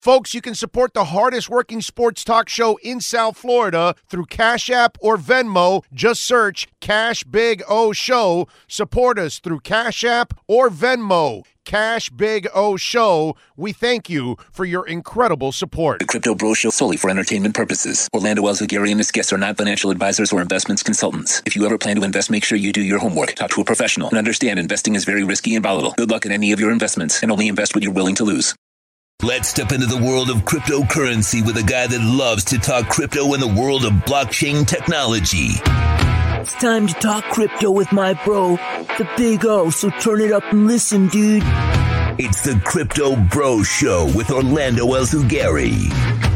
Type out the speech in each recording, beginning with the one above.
Folks, you can support the hardest working sports talk show in South Florida through Cash App or Venmo. Just search Cash Big O Show. Support us through Cash App or Venmo. Cash Big O Show. We thank you for your incredible support. The Crypto Bro Show solely for entertainment purposes. Orlando Alzugaray and his guests are not financial advisors or investments consultants. If you ever plan to invest, make sure you do your homework, talk to a professional, and understand investing is very risky and volatile. Good luck in any of your investments, and only invest what you're willing to lose. Let's step into the world of cryptocurrency with a guy that loves to talk crypto in the world of blockchain technology. It's time to talk crypto with my bro, the Big O, so turn it up and listen, dude. It's the Crypto Bro Show with Orlando Alzugaray.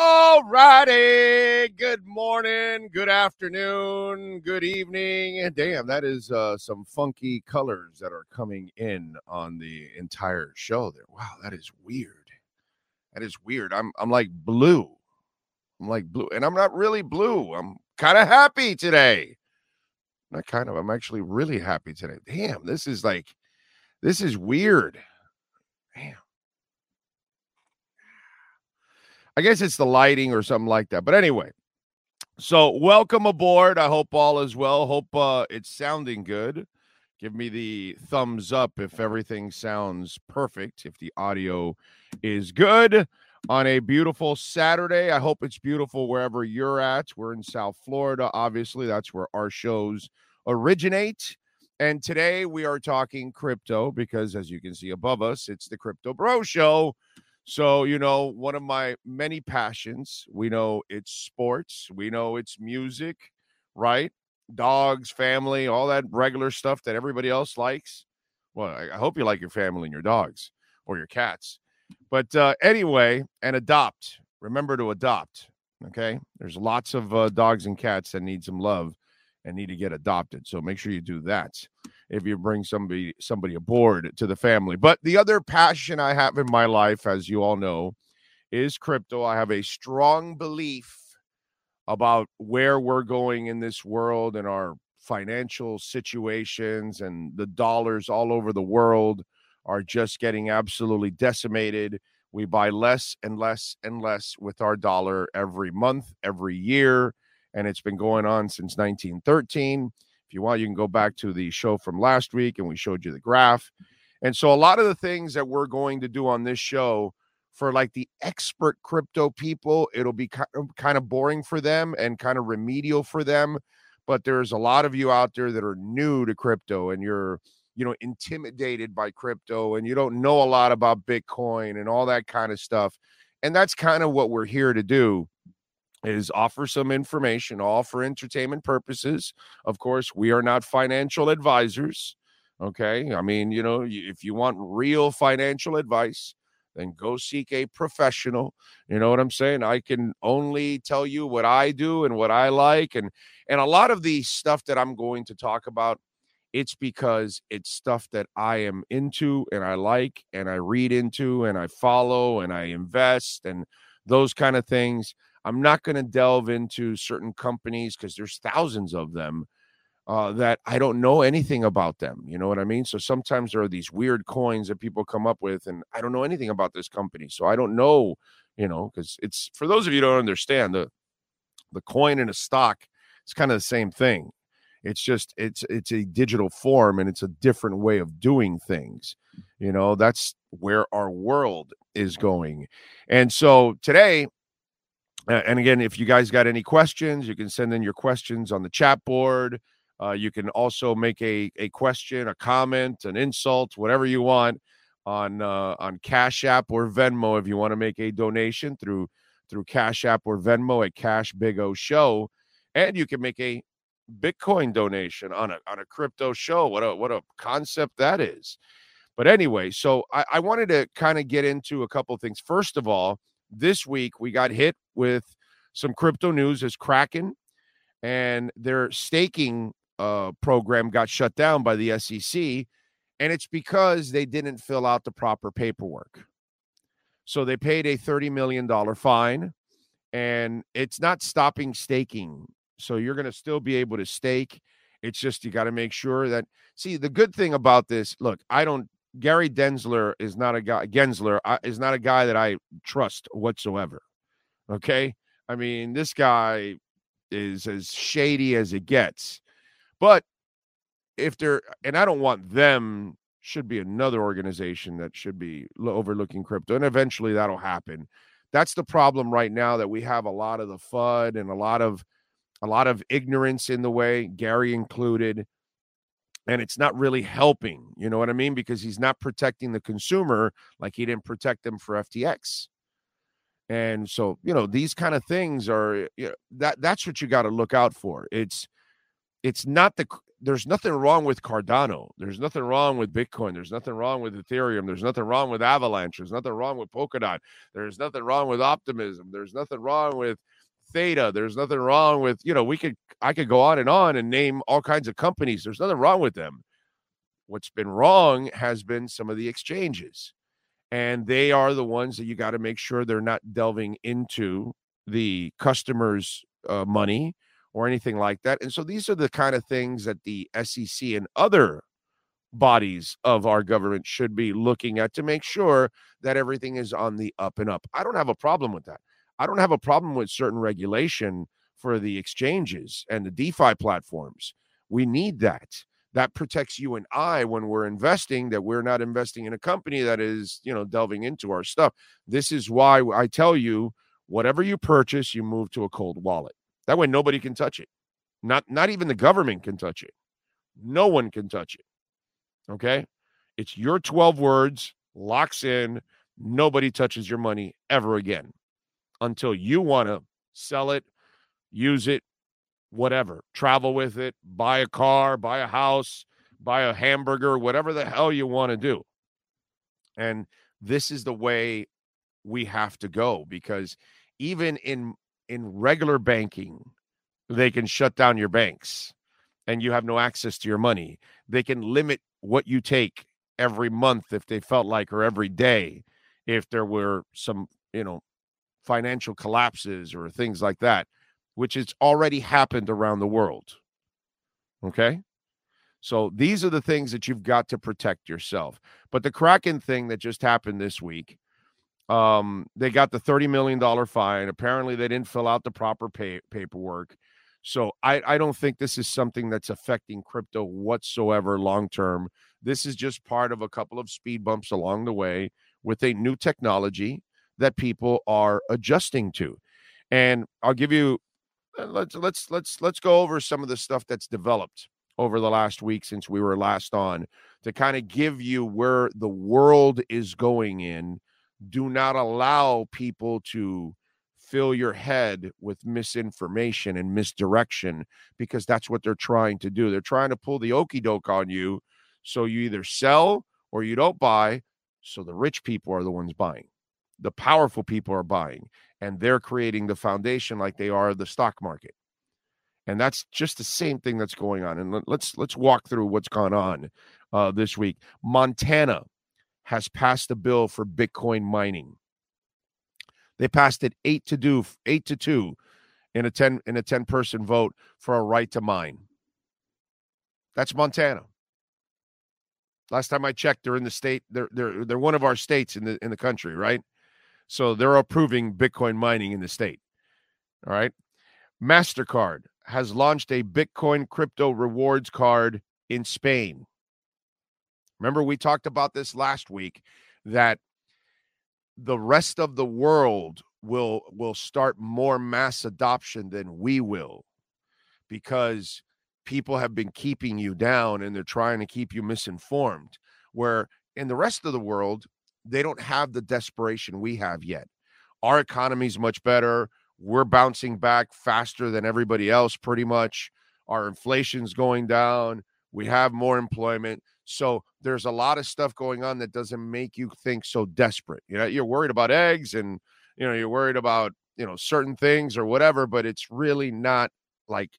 All righty. Good morning, good afternoon, good evening. Damn, that is uh, some funky colors that are coming in on the entire show there. Wow, that is weird. That is weird. I'm I'm like blue. I'm like blue, and I'm not really blue. I'm kind of happy today. Not kind of. I'm actually really happy today. Damn, this is like, this is weird. I guess it's the lighting or something like that. But anyway, so welcome aboard. I hope all is well. Hope uh, it's sounding good. Give me the thumbs up if everything sounds perfect, if the audio is good on a beautiful Saturday. I hope it's beautiful wherever you're at. We're in South Florida. Obviously, that's where our shows originate. And today we are talking crypto because, as you can see above us, it's the Crypto Bro Show. So, you know, one of my many passions, we know it's sports, we know it's music, right? Dogs, family, all that regular stuff that everybody else likes. Well, I hope you like your family and your dogs or your cats. But uh, anyway, and adopt. Remember to adopt. Okay. There's lots of uh, dogs and cats that need some love and need to get adopted. So make sure you do that if you bring somebody somebody aboard to the family. But the other passion I have in my life, as you all know, is crypto. I have a strong belief about where we're going in this world and our financial situations and the dollars all over the world are just getting absolutely decimated. We buy less and less and less with our dollar every month, every year, and it's been going on since 1913. If you want, you can go back to the show from last week and we showed you the graph. And so, a lot of the things that we're going to do on this show for like the expert crypto people, it'll be um, kind of boring for them and kind of remedial for them. But there's a lot of you out there that are new to crypto and you're, you know, intimidated by crypto and you don't know a lot about Bitcoin and all that kind of stuff. And that's kind of what we're here to do is offer some information all for entertainment purposes. Of course, we are not financial advisors. Okay. I mean, you know, if you want real financial advice, then go seek a professional. You know what I'm saying? I can only tell you what I do and what I like. And and a lot of the stuff that I'm going to talk about, it's because it's stuff that I am into and I like and I read into and I follow and I invest and those kind of things. I'm not going to delve into certain companies because there's thousands of them uh, that I don't know anything about them. You know what I mean? So sometimes there are these weird coins that people come up with, and I don't know anything about this company. So I don't know, you know, because it's for those of you don't understand the the coin and a stock. It's kind of the same thing. It's just it's it's a digital form and it's a different way of doing things. You know, that's where our world is going. And so today and again, if you guys got any questions, you can send in your questions on the chat board. Uh, you can also make a, a question, a comment, an insult, whatever you want on uh, on Cash App or Venmo if you want to make a donation through through Cash App or Venmo at Cash Big O Show, and you can make a Bitcoin donation on a on a crypto show. What a what a concept that is. But anyway, so I, I wanted to kind of get into a couple of things. First of all, this week we got hit with some crypto news as Kraken and their staking uh, program got shut down by the SEC. And it's because they didn't fill out the proper paperwork. So they paid a $30 million fine and it's not stopping staking. So you're going to still be able to stake. It's just you got to make sure that, see, the good thing about this look, I don't Gary Gensler is not a guy. Gensler uh, is not a guy that I trust whatsoever. Okay, I mean this guy is as shady as it gets. But if they're and I don't want them should be another organization that should be overlooking crypto and eventually that'll happen. That's the problem right now that we have a lot of the FUD and a lot of a lot of ignorance in the way, Gary included. And it's not really helping, you know what I mean? Because he's not protecting the consumer like he didn't protect them for FTX. And so, you know, these kind of things are you know, that that's what you got to look out for. It's it's not the there's nothing wrong with Cardano. There's nothing wrong with Bitcoin. There's nothing wrong with Ethereum. There's nothing wrong with Avalanche. There's nothing wrong with Polkadot. There's nothing wrong with Optimism. There's nothing wrong with Theta. There's nothing wrong with, you know, we could I could go on and on and name all kinds of companies. There's nothing wrong with them. What's been wrong has been some of the exchanges. And they are the ones that you got to make sure they're not delving into the customers' uh, money or anything like that. And so these are the kind of things that the SEC and other bodies of our government should be looking at to make sure that everything is on the up and up. I don't have a problem with that. I don't have a problem with certain regulation for the exchanges and the DeFi platforms. We need that. That protects you and I when we're investing, that we're not investing in a company that is, you know, delving into our stuff. This is why I tell you whatever you purchase, you move to a cold wallet. That way nobody can touch it. Not not even the government can touch it. No one can touch it. Okay? It's your 12 words, locks in, nobody touches your money ever again until you want to sell it, use it, whatever, travel with it, buy a car, buy a house, buy a hamburger, whatever the hell you want to do. And this is the way we have to go because even in in regular banking they can shut down your banks and you have no access to your money. They can limit what you take every month if they felt like or every day if there were some, you know, financial collapses or things like that, which has already happened around the world. Okay. So these are the things that you've got to protect yourself. But the Kraken thing that just happened this week, um, they got the $30 million fine. Apparently, they didn't fill out the proper pay- paperwork. So I, I don't think this is something that's affecting crypto whatsoever long term. This is just part of a couple of speed bumps along the way with a new technology that people are adjusting to. And I'll give you uh, let's let's let's let's go over some of the stuff that's developed over the last week since we were last on to kind of give you where the world is going in. Do not allow people to fill your head with misinformation and misdirection because that's what they're trying to do. They're trying to pull the okey doke on you so you either sell or you don't buy. So the rich people are the ones buying the powerful people are buying and they're creating the foundation like they are the stock market. And that's just the same thing that's going on and let's let's walk through what's gone on uh, this week. Montana has passed a bill for bitcoin mining. They passed it eight to do eight to two in a 10 in a 10 person vote for a right to mine. That's montana. Last time i checked they're in the state they're they're they're one of our states in the in the country right so they're approving Bitcoin mining in the state. All right. MasterCard has launched a Bitcoin crypto rewards card in Spain. Remember, we talked about this last week that the rest of the world will will start more mass adoption than we will because people have been keeping you down and they're trying to keep you misinformed where in the rest of the world they don't have the desperation we have yet. Our economy's much better. We're bouncing back faster than everybody else, pretty much. Our inflation's going down. We have more employment. So there's a lot of stuff going on that doesn't make you think so desperate. You know, you're worried about eggs and you know, you're worried about, you know, certain things or whatever, but it's really not like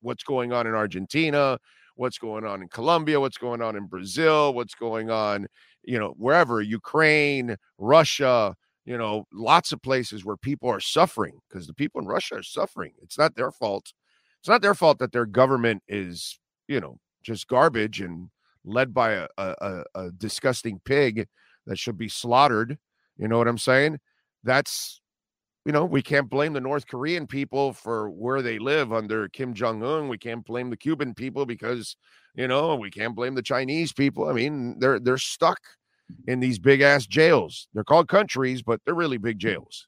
what's going on in Argentina, what's going on in Colombia, what's going on in Brazil, what's going on you know, wherever Ukraine, Russia, you know, lots of places where people are suffering because the people in Russia are suffering. It's not their fault. It's not their fault that their government is, you know, just garbage and led by a, a, a disgusting pig that should be slaughtered. You know what I'm saying? That's you know, we can't blame the North Korean people for where they live under Kim Jong Un. We can't blame the Cuban people because, you know, we can't blame the Chinese people. I mean, they're they're stuck in these big ass jails. They're called countries, but they're really big jails.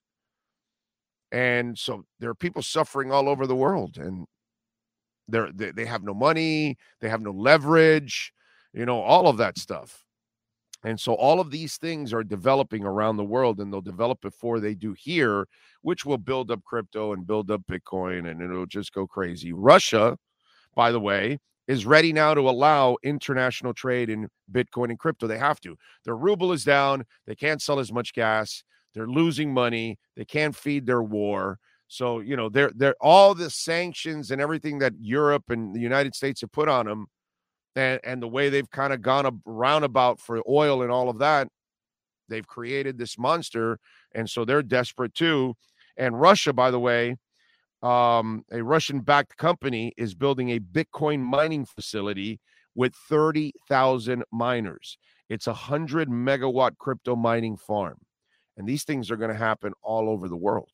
And so there are people suffering all over the world, and they're they, they have no money, they have no leverage, you know, all of that stuff. And so all of these things are developing around the world and they'll develop before they do here, which will build up crypto and build up Bitcoin and it'll just go crazy. Russia, by the way, is ready now to allow international trade in Bitcoin and crypto. They have to. Their ruble is down. They can't sell as much gas. They're losing money. They can't feed their war. So, you know, they're they're all the sanctions and everything that Europe and the United States have put on them and, and the way they've kind of gone around about for oil and all of that, they've created this monster. And so they're desperate too. And Russia, by the way, um, a Russian backed company is building a Bitcoin mining facility with 30,000 miners. It's a 100 megawatt crypto mining farm. And these things are going to happen all over the world.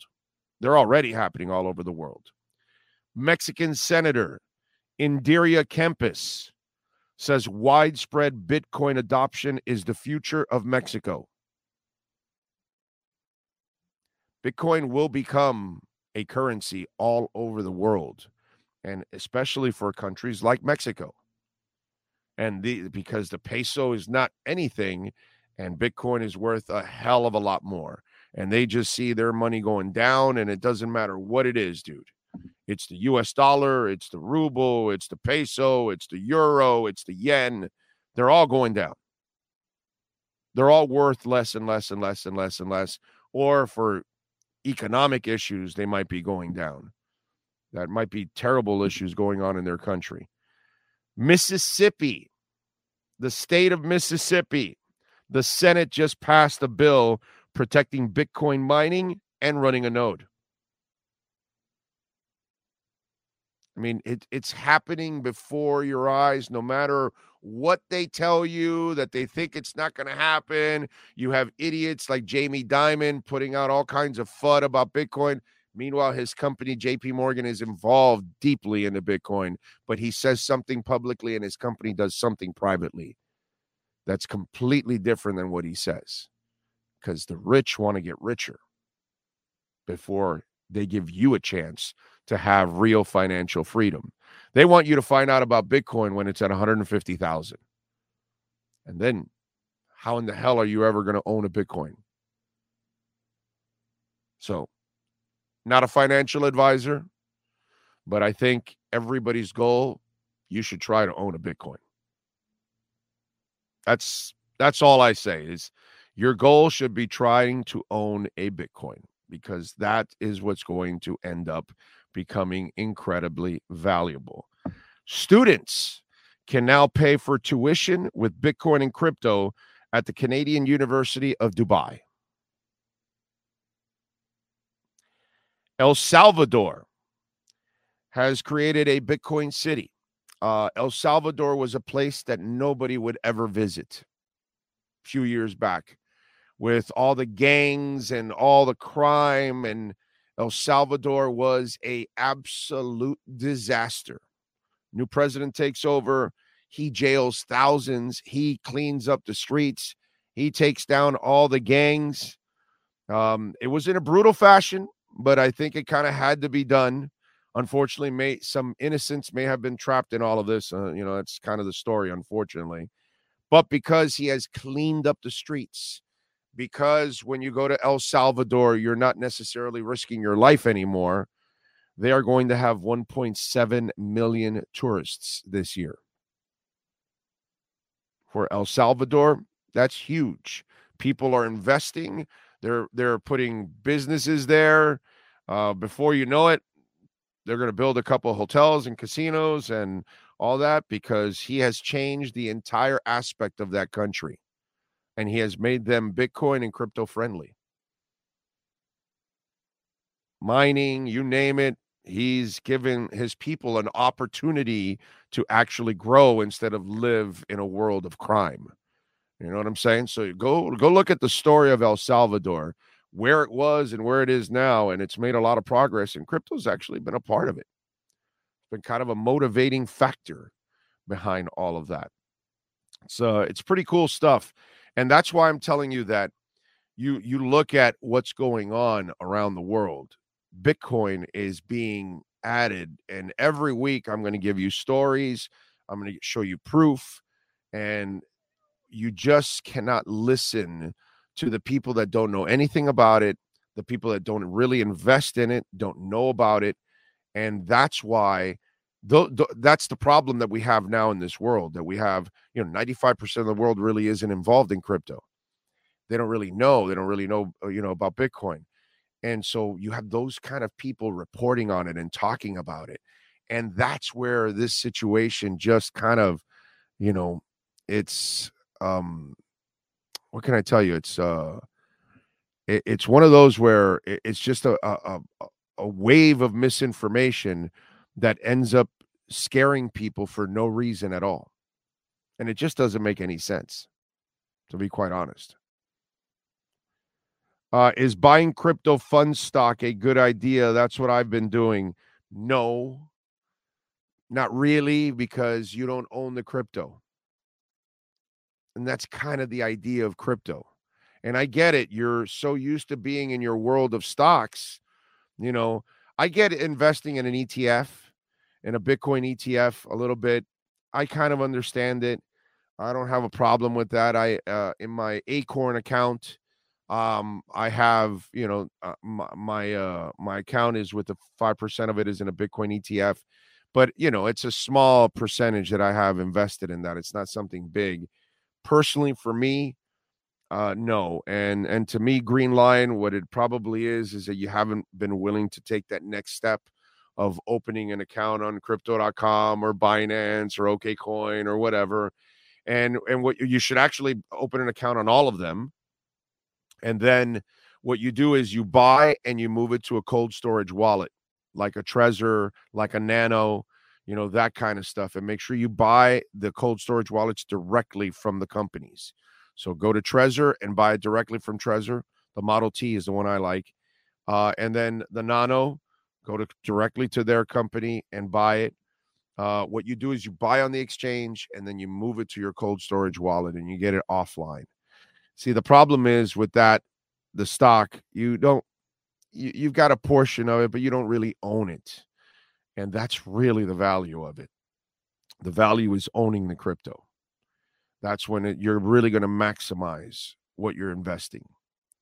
They're already happening all over the world. Mexican Senator Indira Kempis says widespread Bitcoin adoption is the future of Mexico. Bitcoin will become a currency all over the world, and especially for countries like Mexico. And the, because the peso is not anything, and Bitcoin is worth a hell of a lot more. And they just see their money going down, and it doesn't matter what it is, dude. It's the US dollar, it's the ruble, it's the peso, it's the euro, it's the yen. They're all going down. They're all worth less and less and less and less and less. Or for economic issues, they might be going down. That might be terrible mm. issues going on in their country. Mississippi, the state of Mississippi, the Senate just passed a bill protecting Bitcoin mining and running a node. I mean, it, it's happening before your eyes, no matter what they tell you that they think it's not going to happen. You have idiots like Jamie Dimon putting out all kinds of FUD about Bitcoin. Meanwhile, his company, JP Morgan, is involved deeply into Bitcoin, but he says something publicly and his company does something privately. That's completely different than what he says because the rich want to get richer before they give you a chance to have real financial freedom. They want you to find out about Bitcoin when it's at 150,000. And then how in the hell are you ever going to own a Bitcoin? So, not a financial advisor, but I think everybody's goal you should try to own a Bitcoin. That's that's all I say is your goal should be trying to own a Bitcoin because that is what's going to end up becoming incredibly valuable. Students can now pay for tuition with Bitcoin and crypto at the Canadian University of Dubai. El Salvador has created a Bitcoin city. Uh, El Salvador was a place that nobody would ever visit a few years back with all the gangs and all the crime and El Salvador was a absolute disaster. New president takes over, he jails thousands, he cleans up the streets, he takes down all the gangs. Um, it was in a brutal fashion, but I think it kind of had to be done. Unfortunately, may some innocents may have been trapped in all of this. Uh, you know, that's kind of the story, unfortunately. But because he has cleaned up the streets, because when you go to El Salvador, you're not necessarily risking your life anymore. They are going to have 1.7 million tourists this year. For El Salvador, that's huge. People are investing. They're they're putting businesses there. Uh, before you know it, they're going to build a couple of hotels and casinos and all that because he has changed the entire aspect of that country and he has made them Bitcoin and crypto friendly. Mining, you name it, He's given his people an opportunity to actually grow instead of live in a world of crime. You know what I'm saying? So go go look at the story of El Salvador, where it was and where it is now, and it's made a lot of progress. And crypto's actually been a part of it. It's been kind of a motivating factor behind all of that. So it's pretty cool stuff, and that's why I'm telling you that you you look at what's going on around the world. Bitcoin is being added, and every week I'm going to give you stories. I'm going to show you proof, and you just cannot listen to the people that don't know anything about it, the people that don't really invest in it, don't know about it. And that's why th- th- that's the problem that we have now in this world that we have, you know, 95% of the world really isn't involved in crypto. They don't really know, they don't really know, uh, you know, about Bitcoin. And so you have those kind of people reporting on it and talking about it. And that's where this situation just kind of, you know, it's um what can I tell you? It's uh it, it's one of those where it, it's just a, a a wave of misinformation that ends up scaring people for no reason at all. And it just doesn't make any sense, to be quite honest. Uh, is buying crypto fund stock a good idea? That's what I've been doing. No, not really, because you don't own the crypto. And that's kind of the idea of crypto. And I get it. You're so used to being in your world of stocks. You know, I get investing in an ETF, in a Bitcoin ETF a little bit. I kind of understand it. I don't have a problem with that. I uh, in my Acorn account, um, I have you know uh, my my, uh, my account is with the five percent of it is in a Bitcoin ETF, but you know it's a small percentage that I have invested in that. It's not something big personally for me uh no and and to me green line what it probably is is that you haven't been willing to take that next step of opening an account on crypto.com or binance or okcoin or whatever and and what you should actually open an account on all of them and then what you do is you buy and you move it to a cold storage wallet like a trezor like a nano you know, that kind of stuff. And make sure you buy the cold storage wallets directly from the companies. So go to Trezor and buy it directly from Trezor. The Model T is the one I like. Uh, and then the Nano, go to directly to their company and buy it. Uh, what you do is you buy on the exchange and then you move it to your cold storage wallet and you get it offline. See, the problem is with that, the stock, you don't, you, you've got a portion of it, but you don't really own it. And that's really the value of it. The value is owning the crypto. That's when it, you're really going to maximize what you're investing.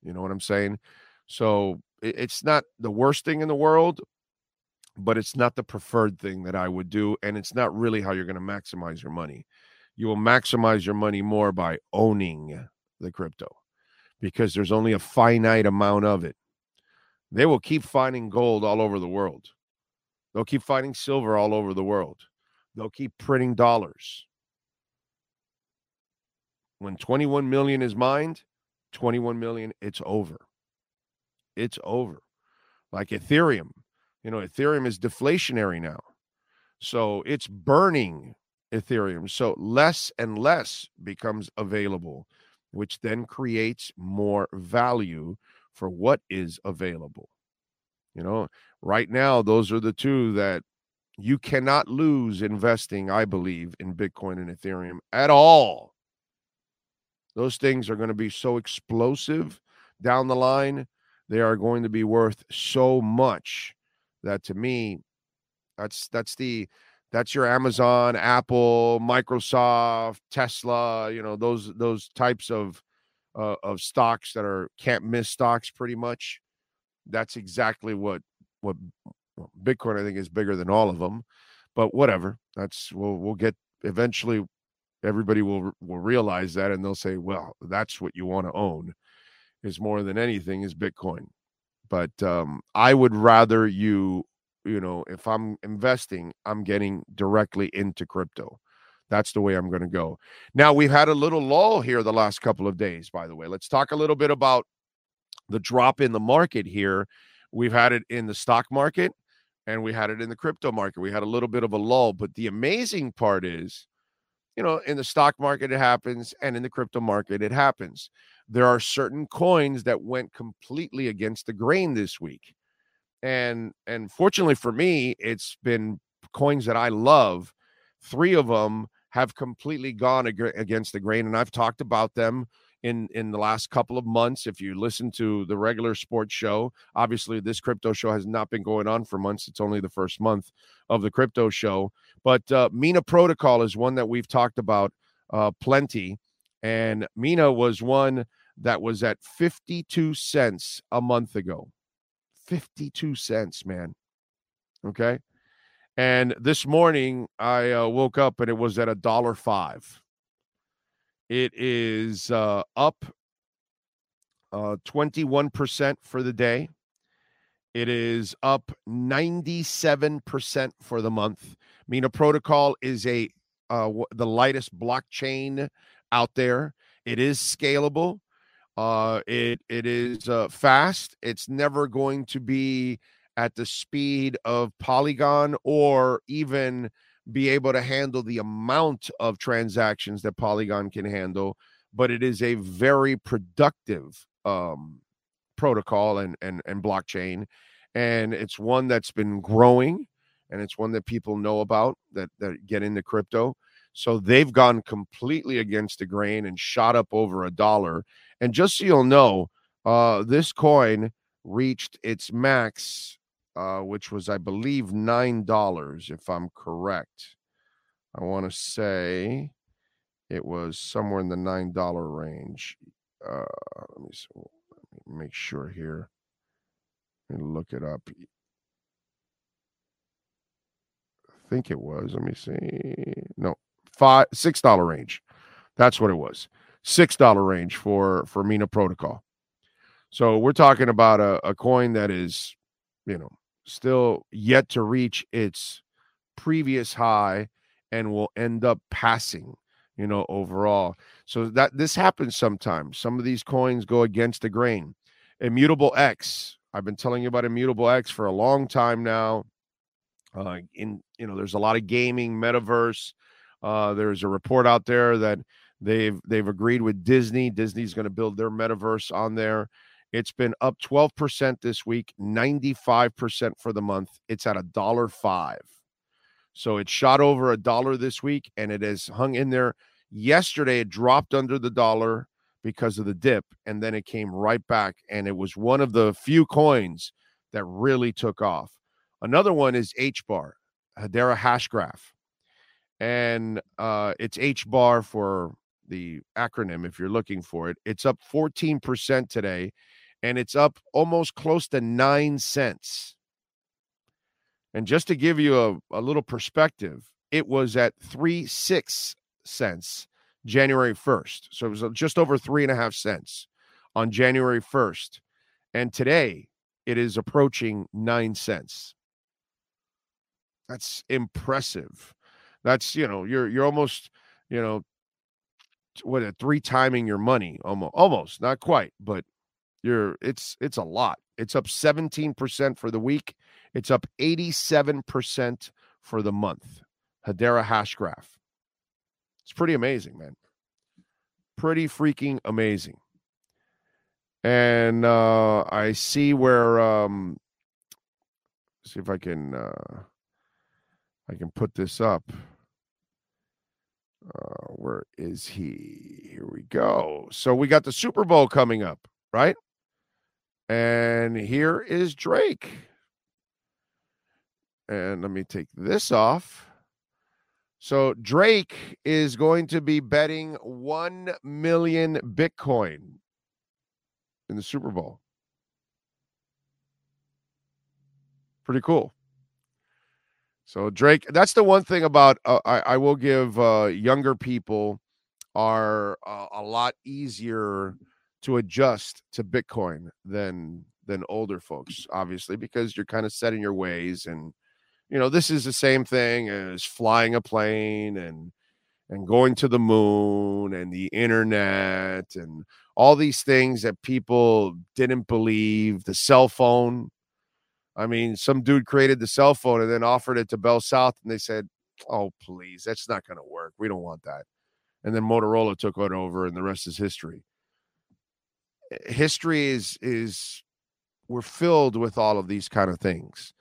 You know what I'm saying? So it, it's not the worst thing in the world, but it's not the preferred thing that I would do. And it's not really how you're going to maximize your money. You will maximize your money more by owning the crypto because there's only a finite amount of it. They will keep finding gold all over the world. They'll keep finding silver all over the world. They'll keep printing dollars. When 21 million is mined, 21 million, it's over. It's over. Like Ethereum, you know, Ethereum is deflationary now. So it's burning Ethereum. So less and less becomes available, which then creates more value for what is available. You know, right now, those are the two that you cannot lose investing, I believe, in Bitcoin and Ethereum at all. Those things are going to be so explosive down the line. They are going to be worth so much that to me, that's that's the that's your Amazon, Apple, Microsoft, Tesla, you know, those those types of uh, of stocks that are can't miss stocks pretty much that's exactly what what Bitcoin I think is bigger than all of them, but whatever. That's we'll we'll get eventually. Everybody will will realize that, and they'll say, "Well, that's what you want to own." Is more than anything is Bitcoin, but um, I would rather you, you know, if I'm investing, I'm getting directly into crypto. That's the way I'm going to go. Now we've had a little lull here the last couple of days. By the way, let's talk a little bit about the drop in the market here. We've had it in the stock market. and we had it in the crypto market. We had a little bit of a lull, but the amazing part is, you know, in the stock market it happens and in the crypto market it happens. There are certain coins that went completely against the grain this week. And and fortunately for me, it's been coins that I love. 3 of them have completely gone ag- against the grain and I've talked about them in in the last couple of months if you listen to the regular sports show obviously this crypto show has not been going on for months it's only the first month of the crypto show but uh, mina protocol is one that we've talked about uh, plenty and mina was one that was at 52 cents a month ago. 52 cents man okay? And this morning i uh, woke up and it was at a dollar five it is uh, up uh, 21% for the day. It is up 97% for the month. Mina Protocol is a uh, the lightest blockchain out there. It is scalable. Uh, it it is uh, fast. It's never going to be at the speed of Polygon or even be able to handle the amount of transactions that Polygon can handle, but it is a very productive um, protocol and, and and blockchain, and it's one that's been growing, and it's one that people know about that that get into crypto. So they've gone completely against the grain and shot up over a dollar. And just so you'll know, uh, this coin reached its max uh, which was, I believe, nine dollars, if I'm correct. I want to say it was somewhere in the nine dollar range. Uh, let me see, let me make sure here. Me look it up. I think it was. Let me see. No, five six dollar range. That's what it was. Six dollar range for for Mina Protocol. So we're talking about a, a coin that is, you know, still yet to reach its previous high and will end up passing you know overall. So that this happens sometimes. Some of these coins go against the grain. Immutable x. I've been telling you about immutable x for a long time now. Uh, in you know there's a lot of gaming metaverse. Uh, there's a report out there that they've they've agreed with disney. Disney's going to build their metaverse on there it's been up 12% this week, 95% for the month. It's at a dollar five. So it shot over a dollar this week and it has hung in there. Yesterday, it dropped under the dollar because of the dip, and then it came right back. And it was one of the few coins that really took off. Another one is H bar, Hedera Hashgraph. And uh, it's H bar for the acronym if you're looking for it. It's up 14% today and it's up almost close to nine cents. And just to give you a, a little perspective, it was at three six cents January 1st. So it was uh, just over three and a half cents on January 1st. And today it is approaching nine cents. That's impressive. That's, you know, you're you're almost, you know, what a three timing your money almost almost not quite but you're it's it's a lot. It's up 17% for the week. It's up 87% for the month. Hedera Hashgraph. It's pretty amazing, man. Pretty freaking amazing. And uh I see where um see if I can uh I can put this up. Uh, where is he? Here we go. So we got the Super Bowl coming up, right? And here is Drake. And let me take this off. So Drake is going to be betting 1 million Bitcoin in the Super Bowl. Pretty cool. So Drake, that's the one thing about uh, I, I will give uh, younger people are uh, a lot easier to adjust to Bitcoin than than older folks, obviously, because you're kind of set in your ways. And you know, this is the same thing as flying a plane and and going to the moon and the internet and all these things that people didn't believe. The cell phone, I mean, some dude created the cell phone and then offered it to Bell South, and they said, "Oh, please, that's not going to work. We don't want that." And then Motorola took it over, and the rest is history. History is is we're filled with all of these kind of things.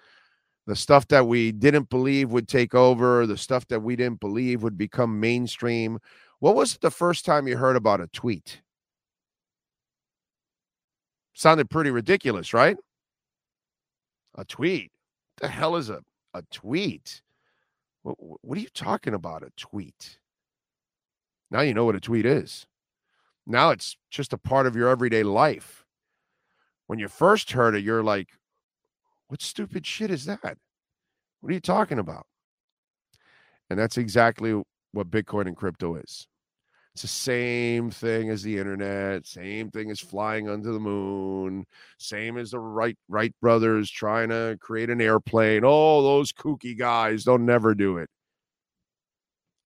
The stuff that we didn't believe would take over, the stuff that we didn't believe would become mainstream. What was the first time you heard about a tweet? Sounded pretty ridiculous, right? A tweet. the hell is a, a tweet? What, what are you talking about? A tweet. Now you know what a tweet is. Now it's just a part of your everyday life. When you first heard it, you're like, what stupid shit is that? What are you talking about? And that's exactly what Bitcoin and crypto is. It's the same thing as the internet, same thing as flying under the moon, same as the Wright Wright brothers trying to create an airplane. Oh, those kooky guys, they'll never do it.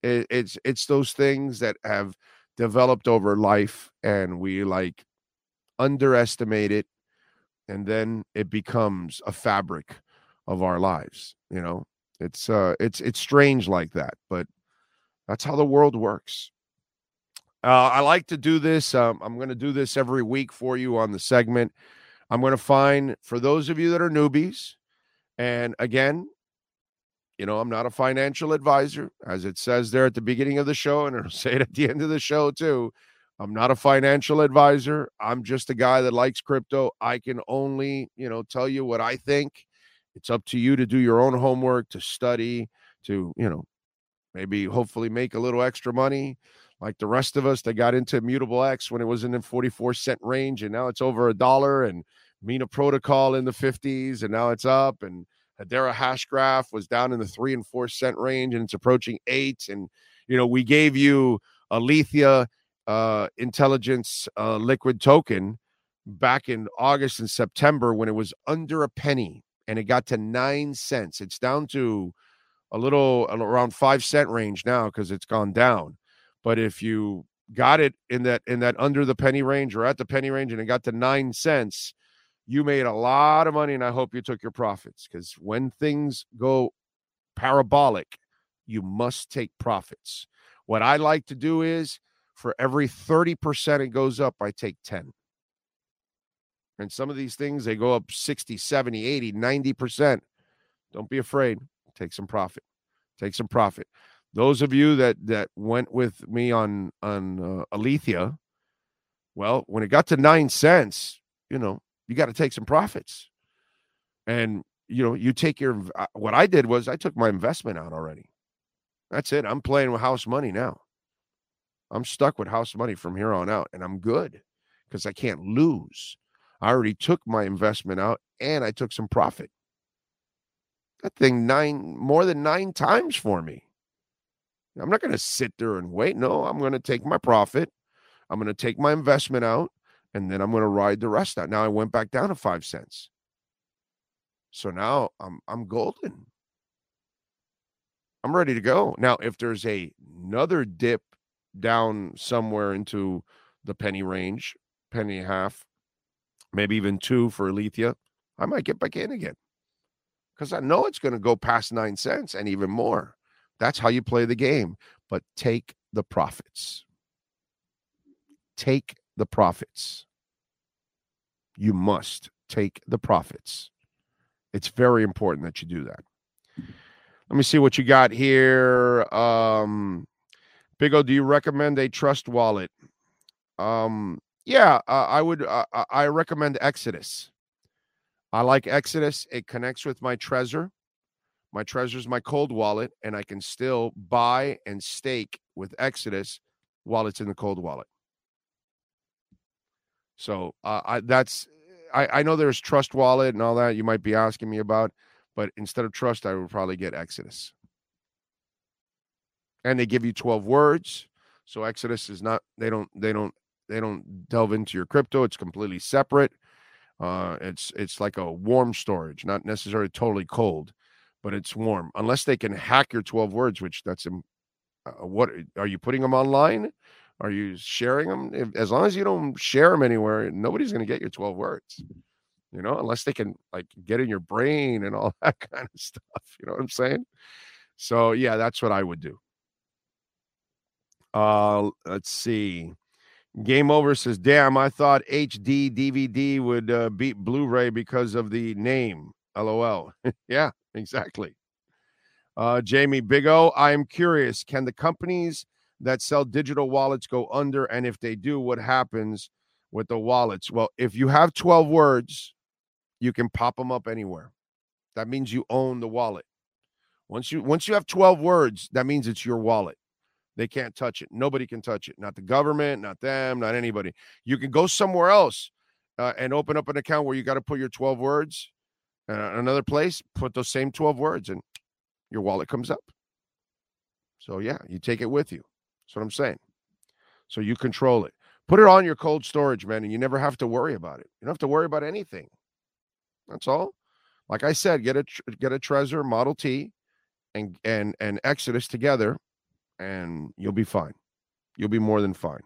it it's it's those things that have developed over life and we like underestimate it and then it becomes a fabric of our lives, you know. It's uh it's it's strange like that, but that's how the world works. Uh, I like to do this. Um, I'm going to do this every week for you on the segment. I'm going to find for those of you that are newbies, and again, you know, I'm not a financial advisor, as it says there at the beginning of the show, and I'll say it at the end of the show too. I'm not a financial advisor. I'm just a guy that likes crypto. I can only, you know, tell you what I think. It's up to you to do your own homework, to study, to, you know, maybe hopefully make a little extra money like the rest of us that got into Immutable X when it was in the 44 cent range and now it's over a dollar and Mina Protocol in the 50s and now it's up and Hedera Hashgraph was down in the three and four cent range and it's approaching eight. And, you know, we gave you Alethea uh, intelligence uh, liquid token back in August and September when it was under a penny and it got to nine cents. It's down to a little around five cent range now because it's gone down. But if you got it in that in that under the penny range or at the penny range and it got to nine cents, you made a lot of money. And I hope you took your profits because when things go parabolic, you must take profits. What I like to do is for every 30% it goes up, I take 10. And some of these things, they go up 60, 70, 80, 90%. Don't be afraid. Take some profit. Take some profit. Those of you that that went with me on on uh, Alethea, well, when it got to nine cents, you know, you got to take some profits, and you know, you take your. Uh, what I did was I took my investment out already. That's it. I'm playing with house money now. I'm stuck with house money from here on out, and I'm good because I can't lose. I already took my investment out and I took some profit. That thing nine more than nine times for me. I'm not going to sit there and wait. No, I'm going to take my profit. I'm going to take my investment out and then I'm going to ride the rest out. Now I went back down to 5 cents. So now I'm I'm golden. I'm ready to go. Now if there's a another dip down somewhere into the penny range, penny and a half, maybe even 2 for Alethea, I might get back in again. Cuz I know it's going to go past 9 cents and even more. That's how you play the game. But take the profits. Take the profits. You must take the profits. It's very important that you do that. Let me see what you got here. Um, Big O, do you recommend a trust wallet? Um, yeah, uh, I would. Uh, I recommend Exodus. I like Exodus. It connects with my Trezor. My Trezor is my cold wallet, and I can still buy and stake with Exodus while it's in the cold wallet. So uh, I, that's I, I know there's Trust Wallet and all that you might be asking me about, but instead of Trust, I would probably get Exodus. And they give you 12 words. So Exodus is not they don't they don't they don't delve into your crypto. It's completely separate. Uh, it's it's like a warm storage, not necessarily totally cold but it's warm. Unless they can hack your 12 words, which that's uh, what are you putting them online? Are you sharing them? If, as long as you don't share them anywhere, nobody's going to get your 12 words. you know, unless they can like get in your brain and all that kind of stuff. You know what I'm saying? So yeah, that's what I would do. Uh let's see. Game over says, "Damn, I thought HD DVD would uh, beat Blu-ray because of the name." LOL. yeah, exactly. Uh, Jamie Big O, I am curious. Can the companies that sell digital wallets go under? And if they do, what happens with the wallets? Well, if you have 12 words, you can pop them up anywhere. That means you own the wallet. Once you once you have 12 words, that means it's your wallet. They can't touch it. Nobody can touch it. Not the government, not them, not anybody. You can go somewhere else uh, and open up an account where you got to put your 12 words. Uh, another place, put those same 12 words and your wallet comes up. So yeah, you take it with you. That's what I'm saying. So you control it. Put it on your cold storage, man, and you never have to worry about it. You don't have to worry about anything. That's all. Like I said, get a get a Trezor Model T and and and Exodus together, and you'll be fine. You'll be more than fine.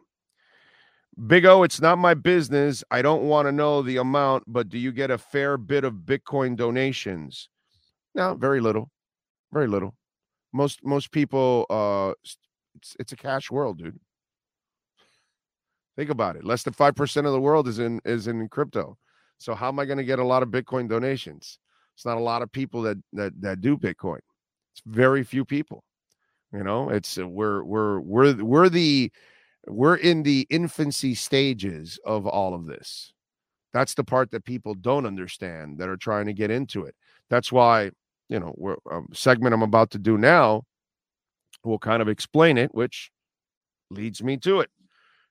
Big O, it's not my business. I don't want to know the amount, but do you get a fair bit of Bitcoin donations? No, very little, very little. Most most people, uh, it's it's a cash world, dude. Think about it. Less than five percent of the world is in is in crypto. So how am I going to get a lot of Bitcoin donations? It's not a lot of people that that that do Bitcoin. It's very few people. You know, it's uh, we're we're we're we're the we're in the infancy stages of all of this. That's the part that people don't understand that are trying to get into it. That's why, you know, we're a segment I'm about to do now will kind of explain it, which leads me to it.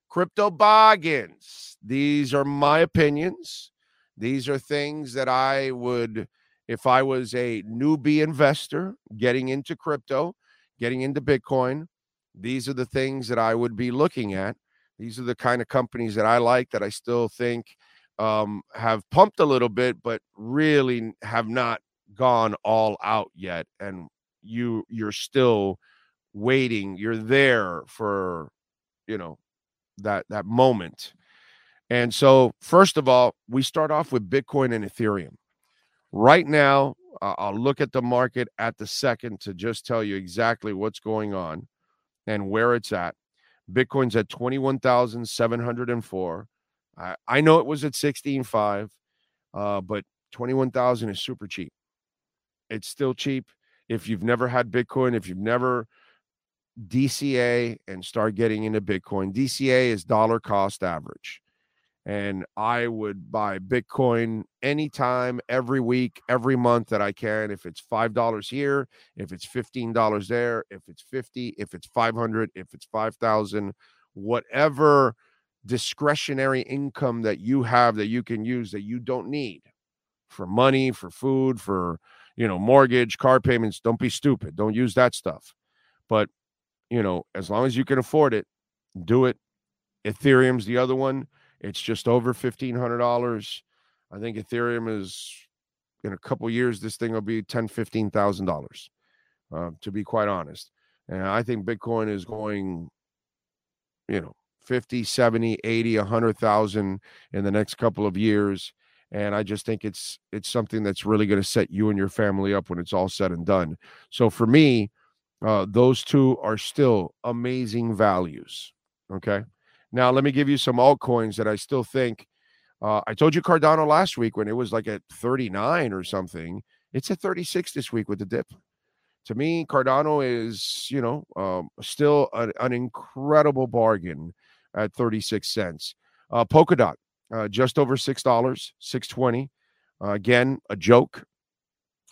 Crypto bargains. These are my opinions. These are things that I would, if I was a newbie investor getting into crypto, getting into Bitcoin, these are the things that I would be looking at. These are the kind of companies that I like that I still think um, have pumped a little bit, but really have not gone all out yet. And you you're still waiting. You're there for you know that that moment. And so, first of all, we start off with Bitcoin and Ethereum. Right now, uh, I'll look at the market at the second to just tell you exactly what's going on and where it's at. Bitcoin's at 21,704. I, I know it was at 16.5, uh, but 21,000 is super cheap. It's still cheap. If you've never had Bitcoin, if you've never DCA and start getting into Bitcoin, DCA is dollar cost average and I would buy Bitcoin anytime, every week, every month that I can. If it's five dollars here, if it's fifteen dollars there, if it's fifty, if it's five hundred, if it's five thousand, whatever discretionary income that you have that you can use that you don't need for money, for food, for you know mortgage, car payments. Don't be stupid. Don't use that stuff. But you know, as long as you can afford it, do it. Ethereum's the other one it's just over fifteen hundred dollars. I think Ethereum is in a couple years. This thing will be ten, fifteen thousand uh, dollars. To be quite honest, and I think Bitcoin is going, you know, 50, 70, 80, 100,000 in the next couple of years. And I just think it's it's something that's really going to set you and your family up when it's all said and done. So for me, uh, those two are still amazing values. Okay. Now, let me give you some altcoins that I still think. Uh, I told you Cardano last week when it was like at 39 or something. It's at 36 this week with the dip. To me, Cardano is, you know, um, still an, an, incredible bargain at 36 cents. Uh, Polkadot, uh, just over $6, 620 uh, Again, a joke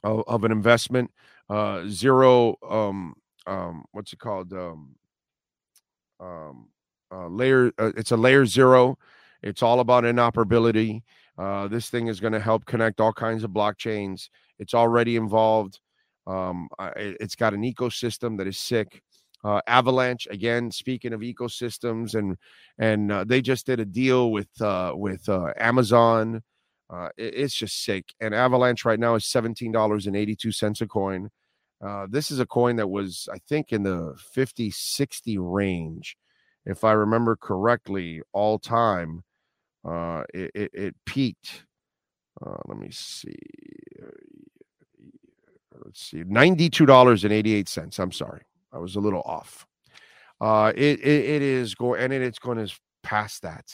of, of an investment. Uh, zero, um, um, what's it called? Um, um, uh, layer. Uh, it's a layer zero. It's all about interoperability. Uh, this thing is going to help connect all kinds of blockchains. It's already involved. Um, it's got an ecosystem that is sick. Uh, Avalanche, again, speaking of ecosystems, and and uh, they just did a deal with uh, with uh, Amazon. Uh, it, it's just sick. And Avalanche right now is seventeen dollars and eighty two cents a coin. Uh, this is a coin that was, I think, in the 50, 60 range if I remember correctly, all time, uh, it, it, it peaked Uh, let me see. Let's see. Ninety-two dollars and eighty-eight cents. I'm sorry, I was a little off. Uh, it it, it is going and it, it's going to pass that.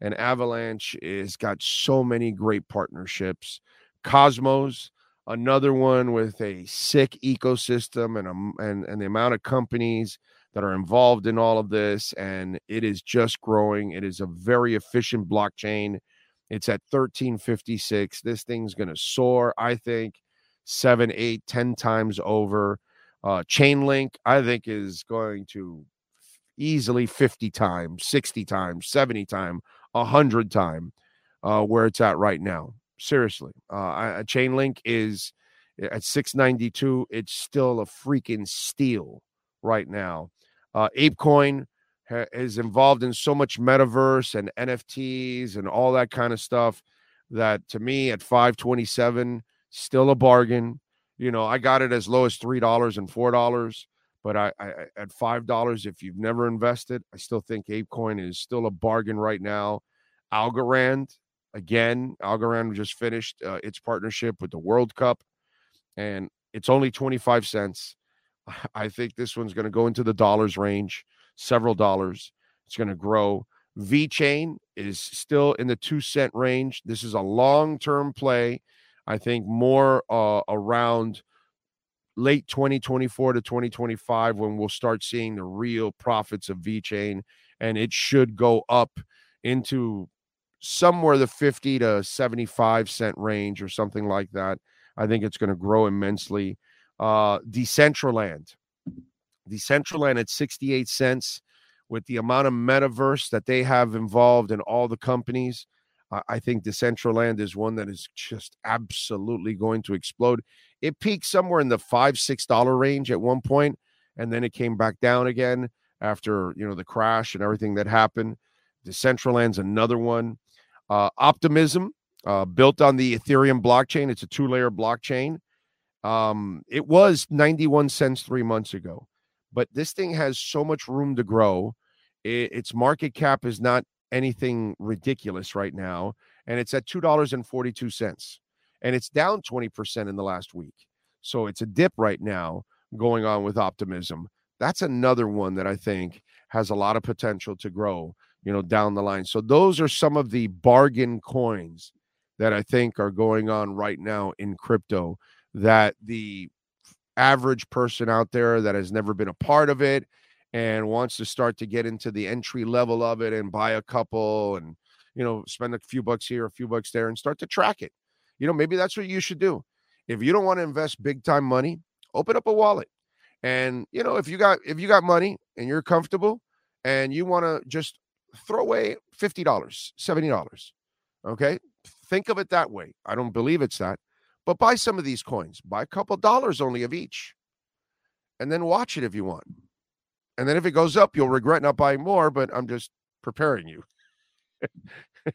And Avalanche is got so many great partnerships. Cosmos, another one with a sick ecosystem and a, and and the amount of companies that are involved in all of this, and it is just growing. It is a very efficient blockchain. It's at 1356. This thing's going to soar, I think, seven, eight, ten times over. Uh, Chainlink, I think, is going to easily 50 times, 60 times, 70 times, 100 times uh, where it's at right now. Seriously. Uh, a Chainlink is at 692. It's still a freaking steal right now. Uh, ApeCoin ha- is involved in so much metaverse and NFTs and all that kind of stuff that to me at 527 still a bargain. You know, I got it as low as three dollars and four dollars, but I, I at five dollars, if you've never invested, I still think ApeCoin is still a bargain right now. Algorand, again, Algorand just finished uh, its partnership with the World Cup, and it's only 25 cents. I think this one's going to go into the dollars range, several dollars. It's going to grow. VeChain is still in the two cent range. This is a long term play. I think more uh, around late 2024 to 2025 when we'll start seeing the real profits of VeChain, and it should go up into somewhere the 50 to 75 cent range or something like that. I think it's going to grow immensely. Uh, Decentraland, Decentraland at 68 cents with the amount of metaverse that they have involved in all the companies. I think Decentraland is one that is just absolutely going to explode. It peaked somewhere in the five, six dollar range at one point, and then it came back down again after you know the crash and everything that happened. Decentraland's another one. Uh, Optimism, uh, built on the Ethereum blockchain. It's a two-layer blockchain. Um, it was 91 cents three months ago, but this thing has so much room to grow. It, its market cap is not anything ridiculous right now, and it's at two dollars and forty-two cents, and it's down 20% in the last week. So it's a dip right now going on with optimism. That's another one that I think has a lot of potential to grow, you know, down the line. So those are some of the bargain coins that I think are going on right now in crypto that the average person out there that has never been a part of it and wants to start to get into the entry level of it and buy a couple and you know spend a few bucks here a few bucks there and start to track it. You know maybe that's what you should do. If you don't want to invest big time money open up a wallet. And you know if you got if you got money and you're comfortable and you want to just throw away $50 $70 okay think of it that way i don't believe it's that but buy some of these coins buy a couple dollars only of each and then watch it if you want and then if it goes up, you'll regret not buying more, but I'm just preparing you.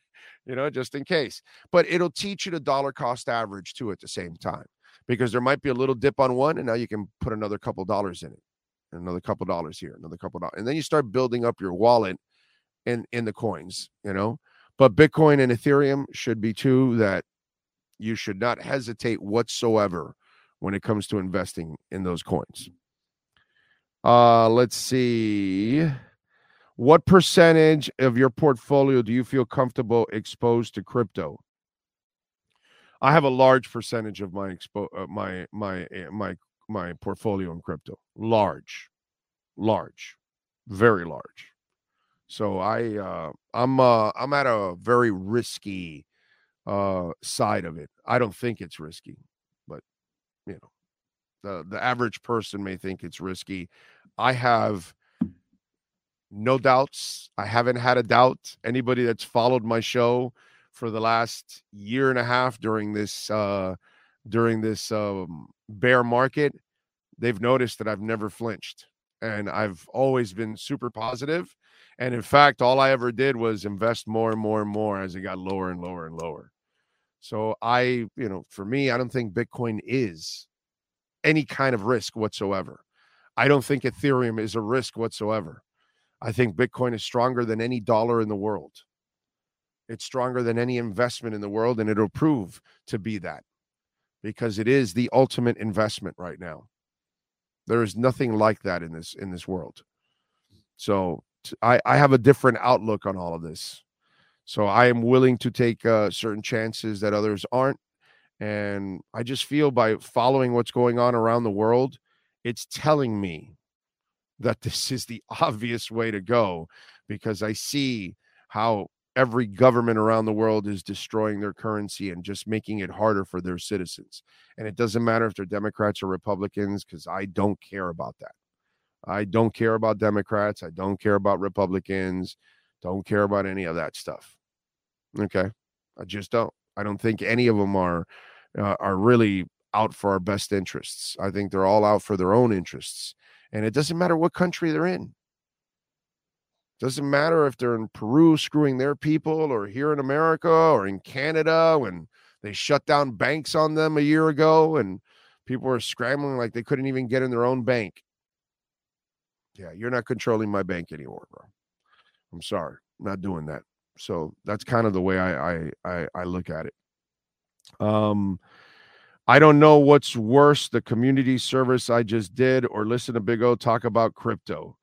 you know, just in case. But it'll teach you the dollar cost average too at the same time because there might be a little dip on one and now you can put another couple dollars in it. Another couple dollars here, another couple dollars. And then you start building up your wallet in in the coins, you know. But Bitcoin and Ethereum should be two that you should not hesitate whatsoever when it comes to investing in those coins. Uh, let's see. What percentage of your portfolio do you feel comfortable exposed to crypto? I have a large percentage of my expo- uh, my my uh, my my portfolio in crypto. Large, large, very large. So I uh, I'm uh, I'm at a very risky uh, side of it. I don't think it's risky, but you know, the the average person may think it's risky. I have no doubts. I haven't had a doubt. Anybody that's followed my show for the last year and a half during this uh during this um bear market, they've noticed that I've never flinched and I've always been super positive. And in fact, all I ever did was invest more and more and more as it got lower and lower and lower. So I, you know, for me, I don't think Bitcoin is any kind of risk whatsoever. I don't think Ethereum is a risk whatsoever. I think Bitcoin is stronger than any dollar in the world. It's stronger than any investment in the world, and it'll prove to be that because it is the ultimate investment right now. There is nothing like that in this in this world. So I, I have a different outlook on all of this. So I am willing to take uh, certain chances that others aren't. And I just feel by following what's going on around the world, it's telling me that this is the obvious way to go because I see how every government around the world is destroying their currency and just making it harder for their citizens. And it doesn't matter if they're Democrats or Republicans because I don't care about that. I don't care about Democrats. I don't care about Republicans. Don't care about any of that stuff. Okay. I just don't. I don't think any of them are uh, are really out for our best interests. I think they're all out for their own interests. And it doesn't matter what country they're in. Doesn't matter if they're in Peru screwing their people or here in America or in Canada when they shut down banks on them a year ago and people were scrambling like they couldn't even get in their own bank. Yeah, you're not controlling my bank anymore, bro. I'm sorry. I'm not doing that. So that's kind of the way I I I, I look at it. Um I don't know what's worse, the community service I just did or listen to Big O talk about crypto.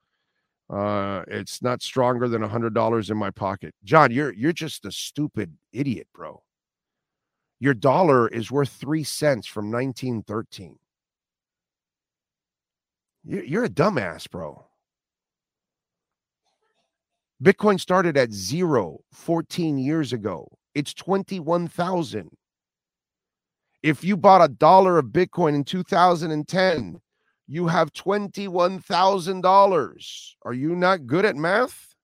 Uh, it's not stronger than a hundred dollars in my pocket. John, you're you're just a stupid idiot, bro. Your dollar is worth three cents from 1913. You're a dumbass, bro. Bitcoin started at zero 14 years ago. It's 21,000. If you bought a dollar of Bitcoin in 2010, you have $21,000. Are you not good at math?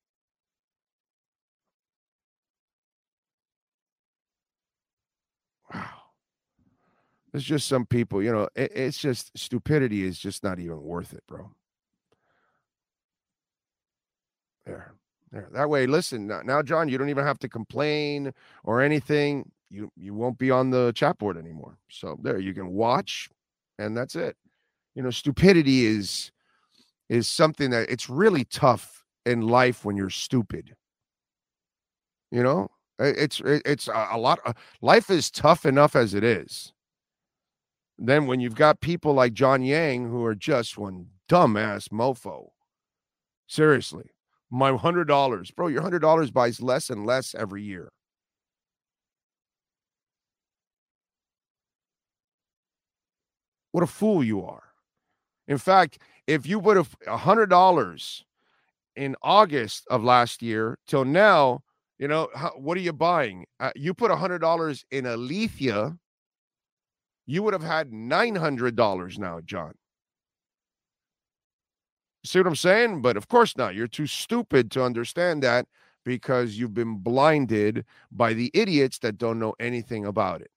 Wow. There's just some people, you know, it, it's just stupidity is just not even worth it, bro. There. There. That way, listen, now, now, John, you don't even have to complain or anything. You you won't be on the chat board anymore. So there, you can watch, and that's it you know stupidity is is something that it's really tough in life when you're stupid you know it's it's a lot uh, life is tough enough as it is then when you've got people like john yang who are just one dumbass mofo. Seriously. My hundred dollars bro your hundred dollars buys less and less every year. What a fool you are. In fact, if you would have a hundred dollars in August of last year till now, you know how, what are you buying? Uh, you put a hundred dollars in Alethea, you would have had nine hundred dollars now, John. See what I'm saying? But of course not. You're too stupid to understand that because you've been blinded by the idiots that don't know anything about it.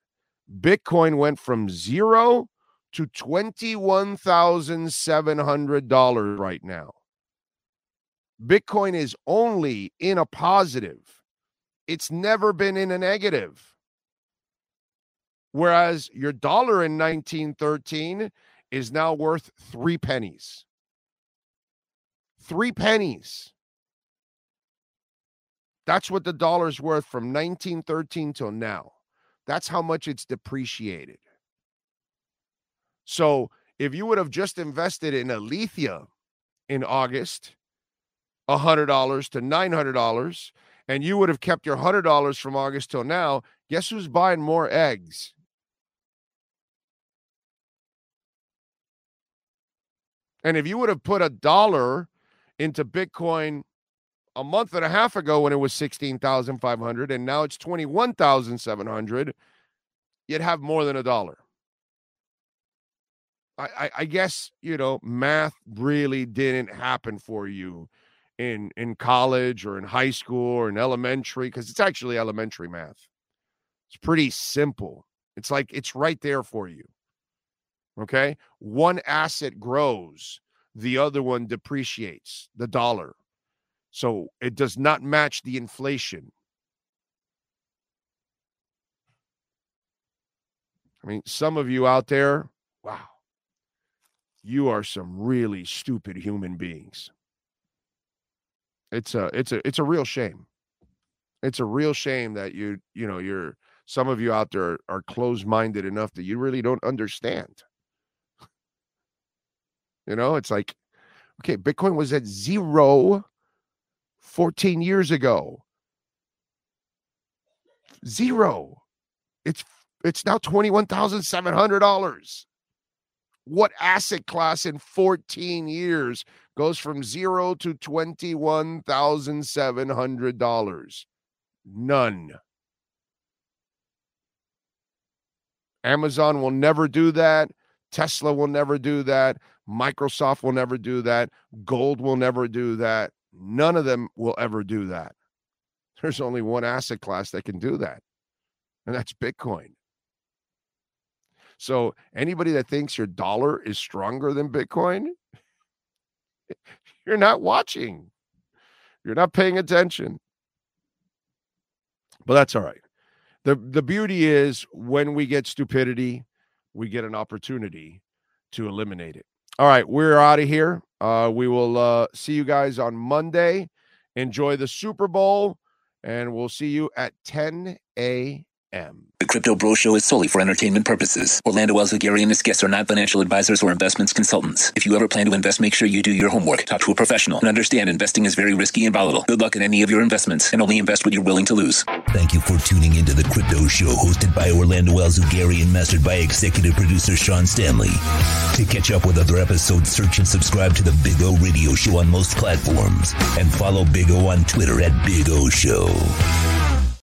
Bitcoin went from zero to $21,700 right now. Bitcoin is only in a positive, it's never been in a negative. Whereas your dollar in 1913 is now worth three pennies. Three pennies. That's what the dollar's worth from 1913 till now. That's how much it's depreciated. So if you would have just invested in Alethea in August, $100 to $900, and you would have kept your $100 from August till now, guess who's buying more eggs? And if you would have put a dollar into Bitcoin a month and a half ago when it was 16,500 and now it's 21,700, you'd have more than a dollar. I, I guess you know math really didn't happen for you in in college or in high school or in elementary because it's actually elementary math. It's pretty simple. It's like it's right there for you. Okay, one asset grows, the other one depreciates. The dollar, so it does not match the inflation. I mean, some of you out there, wow you are some really stupid human beings. It's a it's a it's a real shame. It's a real shame that you, you know, you're some of you out there are closed-minded enough that you really don't understand. You know, it's like, okay, Bitcoin was at zero 14 years ago. Zero. It's it's now $21,700. What asset class in 14 years goes from zero to $21,700? None. Amazon will never do that. Tesla will never do that. Microsoft will never do that. Gold will never do that. None of them will ever do that. There's only one asset class that can do that, and that's Bitcoin. So, anybody that thinks your dollar is stronger than Bitcoin, you're not watching. You're not paying attention. But that's all right. The the beauty is when we get stupidity, we get an opportunity to eliminate it. All right, we're out of here. Uh, we will uh, see you guys on Monday. Enjoy the Super Bowl, and we'll see you at 10 a.m. The Crypto Bro Show is solely for entertainment purposes. Orlando Alzugaray and his guests are not financial advisors or investments consultants. If you ever plan to invest, make sure you do your homework, talk to a professional, and understand investing is very risky and volatile. Good luck in any of your investments, and only invest what you're willing to lose. Thank you for tuning into the Crypto Show, hosted by Orlando Alzugaray and mastered by executive producer Sean Stanley. To catch up with other episodes, search and subscribe to the Big O Radio Show on most platforms, and follow Big O on Twitter at Big O Show.